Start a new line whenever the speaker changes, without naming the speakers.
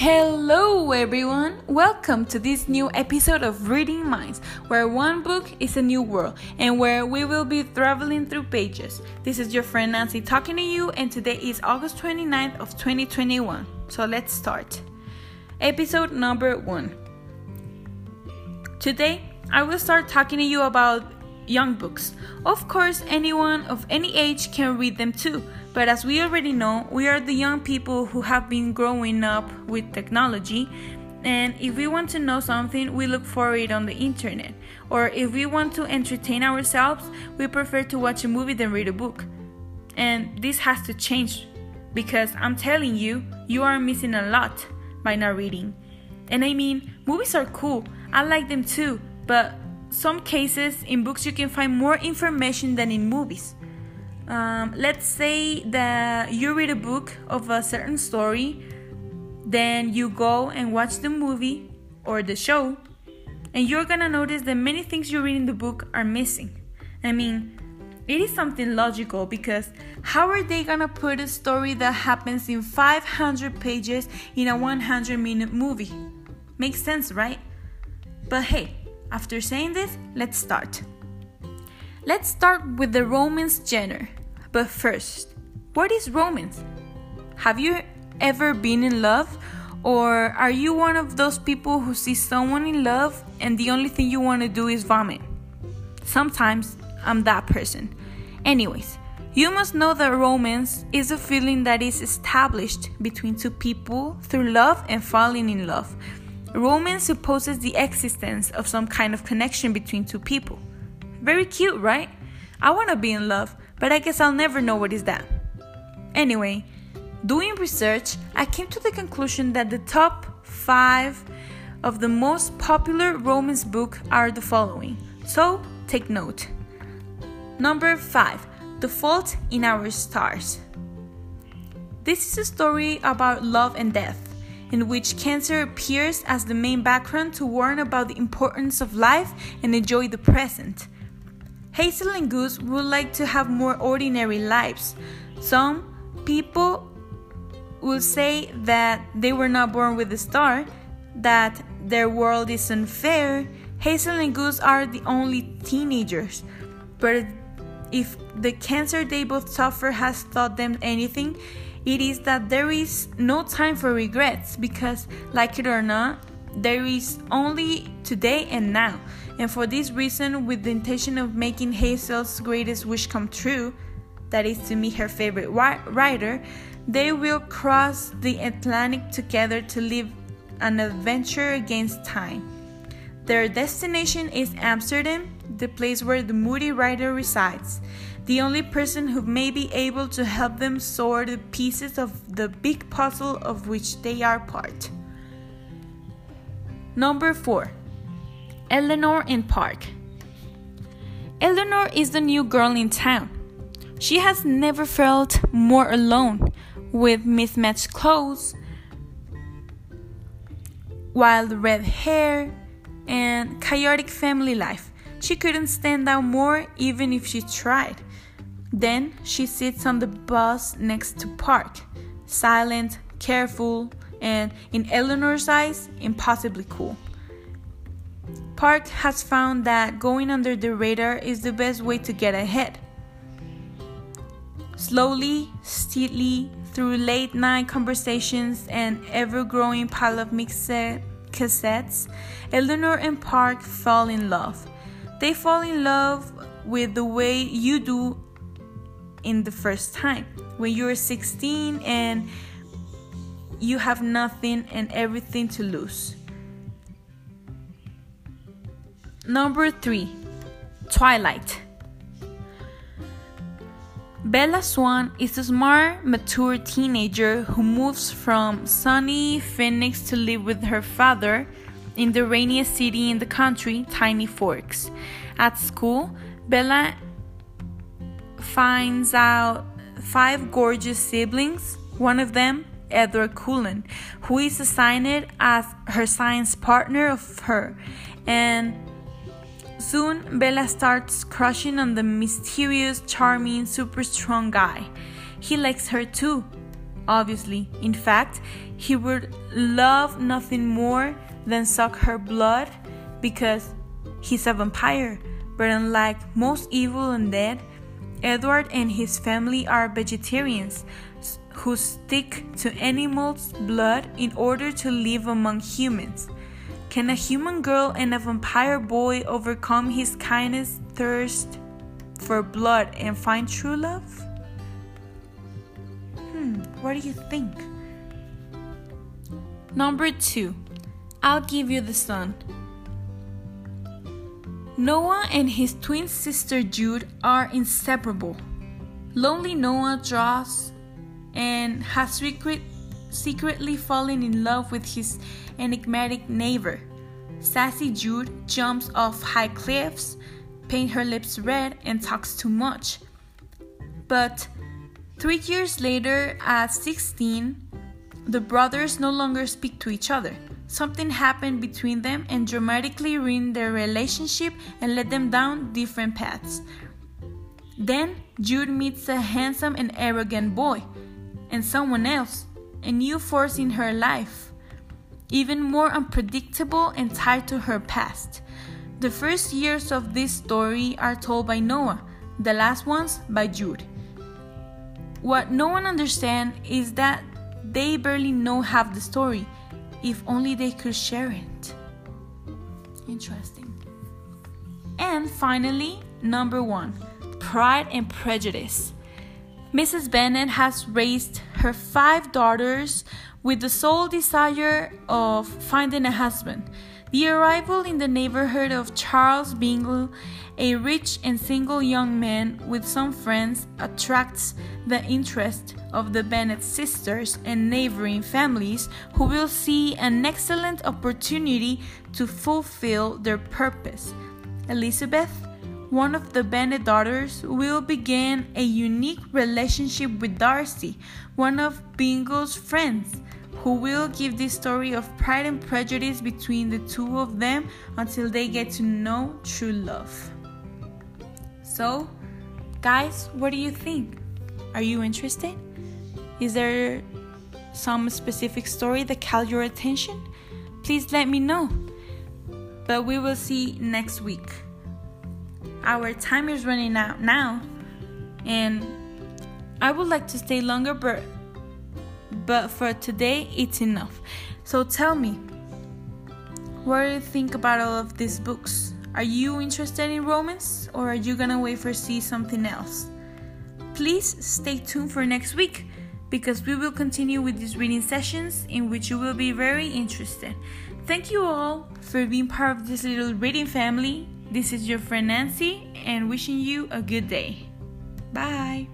Hello, everyone! Welcome to this new episode of Reading Minds, where one book is a new world and where we will be traveling through pages. This is your friend Nancy talking to you, and today is August 29th of 2021. So let's start. Episode number one. Today, I will start talking to you about young books. Of course, anyone of any age can read them too, but as we already know, we are the young people who have been growing up with technology. And if we want to know something, we look for it on the internet. Or if we want to entertain ourselves, we prefer to watch a movie than read a book. And this has to change because I'm telling you, you are missing a lot by not reading. And I mean, movies are cool, I like them too, but some cases in books you can find more information than in movies. Um, let's say that you read a book of a certain story, then you go and watch the movie or the show, and you're gonna notice that many things you read in the book are missing. I mean, it is something logical because how are they gonna put a story that happens in 500 pages in a 100 minute movie? Makes sense, right? But hey, after saying this, let's start. Let's start with the romance genre. But first, what is romance? Have you ever been in love? Or are you one of those people who see someone in love and the only thing you want to do is vomit? Sometimes I'm that person. Anyways, you must know that romance is a feeling that is established between two people through love and falling in love. Romance supposes the existence of some kind of connection between two people. Very cute, right? I want to be in love, but I guess I'll never know what is that. Anyway, doing research, I came to the conclusion that the top 5 of the most popular romance book are the following. So, take note. Number 5, The Fault in Our Stars. This is a story about love and death in which cancer appears as the main background to warn about the importance of life and enjoy the present. Hazel and Gus would like to have more ordinary lives. Some people will say that they were not born with a star, that their world is unfair. Hazel and Gus are the only teenagers. But if the cancer they both suffer has taught them anything, it is that there is no time for regrets because, like it or not, there is only today and now. And for this reason, with the intention of making Hazel's greatest wish come true, that is to meet her favorite writer, they will cross the Atlantic together to live an adventure against time. Their destination is Amsterdam, the place where the moody writer resides the only person who may be able to help them sort the pieces of the big puzzle of which they are part. Number 4 Eleanor and Park. Eleanor is the new girl in town. She has never felt more alone with mismatched clothes, wild red hair, and chaotic family life. She couldn't stand out more even if she tried. Then she sits on the bus next to Park, silent, careful, and in Eleanor's eyes, impossibly cool. Park has found that going under the radar is the best way to get ahead. Slowly, steadily, through late night conversations and ever growing pile of mixed cassettes, Eleanor and Park fall in love. They fall in love with the way you do in the first time. When you're 16 and you have nothing and everything to lose. Number three, Twilight. Bella Swan is a smart, mature teenager who moves from sunny Phoenix to live with her father in the rainiest city in the country, Tiny Forks. At school, Bella finds out five gorgeous siblings, one of them, Edward Cullen, who is assigned as her science partner of her. And soon Bella starts crushing on the mysterious, charming, super strong guy. He likes her too. obviously. In fact, he would love nothing more than suck her blood because he's a vampire. But unlike most evil undead, Edward and his family are vegetarians who stick to animals' blood in order to live among humans. Can a human girl and a vampire boy overcome his kindness, thirst for blood, and find true love? Hmm, what do you think? Number two, I'll give you the sun. Noah and his twin sister Jude are inseparable. Lonely Noah draws and has secret, secretly falling in love with his enigmatic neighbor. Sassy Jude jumps off high cliffs, paints her lips red, and talks too much. But three years later, at 16, the brothers no longer speak to each other. Something happened between them and dramatically ruined their relationship and led them down different paths. Then Jude meets a handsome and arrogant boy, and someone else, a new force in her life, even more unpredictable and tied to her past. The first years of this story are told by Noah, the last ones by Jude. What no one understands is that they barely know half the story if only they could share it. Interesting. And finally, number one Pride and Prejudice. Mrs. Bennet has raised her five daughters with the sole desire of finding a husband. The arrival in the neighborhood of Charles Bingley, a rich and single young man with some friends, attracts the interest of the Bennet sisters and neighboring families who will see an excellent opportunity to fulfill their purpose. Elizabeth, one of the Bennet daughters, will begin a unique relationship with Darcy, one of Bingley's friends who will give the story of pride and prejudice between the two of them until they get to know true love. So, guys, what do you think? Are you interested? Is there some specific story that caught your attention? Please let me know. But we will see next week. Our time is running out now, and I would like to stay longer, but but for today it's enough. So tell me, what do you think about all of these books? Are you interested in romance or are you gonna wait for see something else? Please stay tuned for next week because we will continue with these reading sessions in which you will be very interested. Thank you all for being part of this little reading family. This is your friend Nancy and wishing you a good day. Bye.